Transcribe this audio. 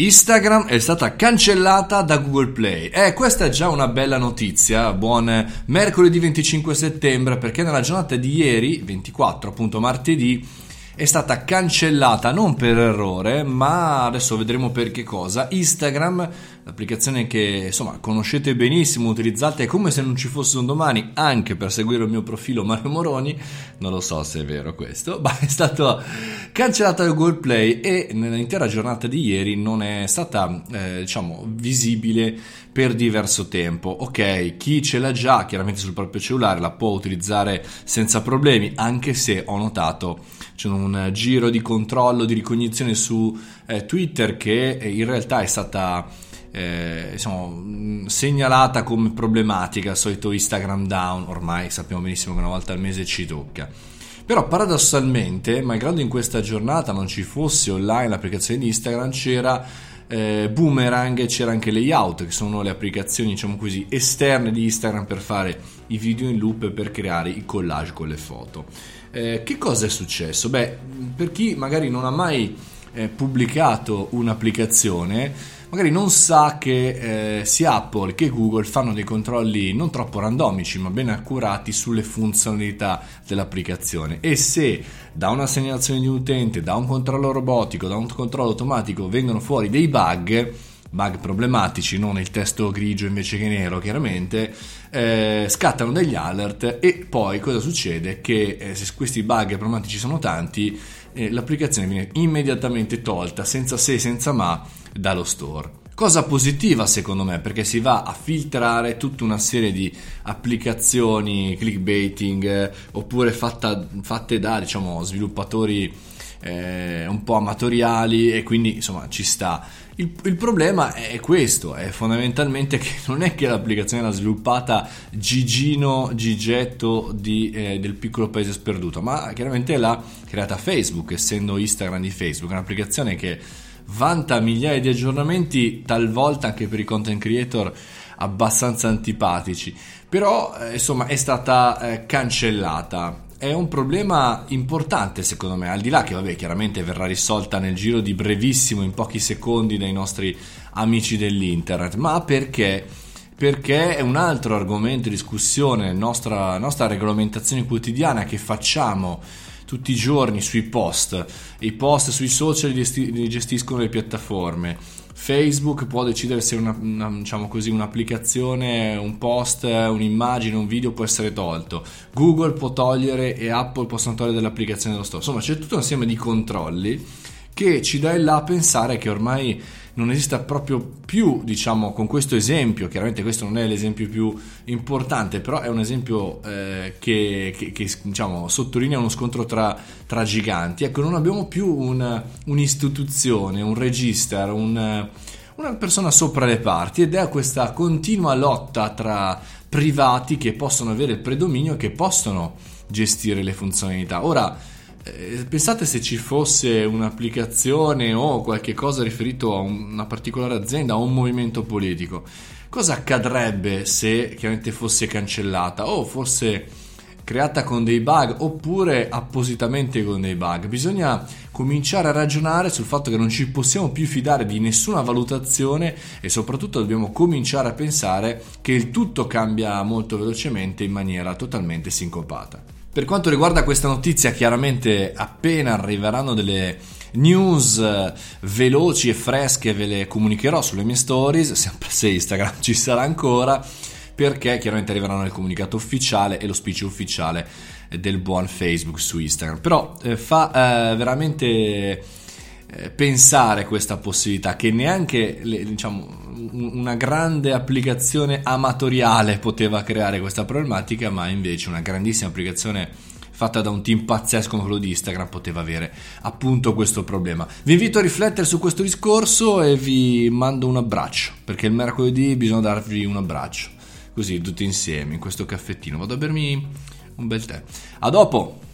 Instagram è stata cancellata da Google Play. Eh, questa è già una bella notizia. Buon mercoledì 25 settembre, perché nella giornata di ieri, 24 appunto martedì, è stata cancellata non per errore, ma adesso vedremo per che cosa. Instagram, l'applicazione che insomma conoscete benissimo, utilizzate come se non ci fosse un domani anche per seguire il mio profilo Mario Moroni, non lo so se è vero questo, ma è stato cancellata da Google Play e nell'intera giornata di ieri non è stata eh, diciamo visibile per diverso tempo. Ok, chi ce l'ha già chiaramente sul proprio cellulare la può utilizzare senza problemi, anche se ho notato c'è un giro di controllo, di ricognizione su eh, Twitter che eh, in realtà è stata eh, diciamo, segnalata come problematica, il solito Instagram down, ormai sappiamo benissimo che una volta al mese ci tocca. Però paradossalmente, malgrado in questa giornata non ci fosse online l'applicazione di Instagram, c'era eh, Boomerang, c'era anche Layout, che sono le applicazioni, diciamo così, esterne di Instagram per fare i video in loop e per creare i collage con le foto. Eh, che cosa è successo? Beh, per chi magari non ha mai eh, pubblicato un'applicazione, magari non sa che eh, sia Apple che Google fanno dei controlli non troppo randomici ma ben accurati sulle funzionalità dell'applicazione e se da una segnalazione di un utente, da un controllo robotico, da un controllo automatico vengono fuori dei bug, bug problematici, non il testo grigio invece che nero chiaramente, eh, scattano degli alert e poi cosa succede? Che eh, se questi bug problematici sono tanti, eh, l'applicazione viene immediatamente tolta senza se senza ma dallo store. Cosa positiva secondo me perché si va a filtrare tutta una serie di applicazioni clickbaiting eh, oppure fatta, fatte da diciamo, sviluppatori eh, un po' amatoriali e quindi insomma ci sta. Il, il, problema è questo, è fondamentalmente che non è che l'applicazione era sviluppata Gigino Gigetto di, eh, del piccolo paese sperduto, ma chiaramente l'ha creata Facebook, essendo Instagram di Facebook, un'applicazione che vanta migliaia di aggiornamenti, talvolta anche per i content creator abbastanza antipatici, però eh, insomma è stata eh, cancellata. È un problema importante secondo me, al di là che vabbè chiaramente verrà risolta nel giro di brevissimo, in pochi secondi dai nostri amici dell'internet, ma perché? Perché è un altro argomento di discussione, nostra, nostra regolamentazione quotidiana che facciamo tutti i giorni sui post. I post sui social li gestiscono le piattaforme. Facebook può decidere se una, una, diciamo così, un'applicazione, un post, un'immagine, un video può essere tolto. Google può togliere e Apple possono togliere dell'applicazione dello store. Insomma, c'è tutto un insieme di controlli che ci dà il là a pensare che ormai non esista proprio più, diciamo, con questo esempio, chiaramente questo non è l'esempio più importante, però è un esempio eh, che, che, che diciamo, sottolinea uno scontro tra, tra, giganti. Ecco, non abbiamo più un, un'istituzione, un register, un, una persona sopra le parti ed è questa continua lotta tra privati che possono avere il predominio e che possono gestire le funzionalità. Ora, pensate se ci fosse un'applicazione o qualche cosa riferito a una particolare azienda o un movimento politico. Cosa accadrebbe se chiaramente fosse cancellata o fosse creata con dei bug oppure appositamente con dei bug? Bisogna cominciare a ragionare sul fatto che non ci possiamo più fidare di nessuna valutazione e soprattutto dobbiamo cominciare a pensare che il tutto cambia molto velocemente in maniera totalmente sincopata. Per quanto riguarda questa notizia, chiaramente appena arriveranno delle news eh, veloci e fresche ve le comunicherò sulle mie stories, sempre se Instagram ci sarà ancora, perché chiaramente arriveranno il comunicato ufficiale e lo speech ufficiale del buon Facebook su Instagram. Però eh, fa eh, veramente eh, pensare questa possibilità che neanche le, diciamo una grande applicazione amatoriale poteva creare questa problematica, ma invece una grandissima applicazione fatta da un team pazzesco come quello di Instagram poteva avere appunto questo problema. Vi invito a riflettere su questo discorso e vi mando un abbraccio, perché il mercoledì bisogna darvi un abbraccio, così tutti insieme in questo caffettino. Vado a bermi un bel tè. A dopo!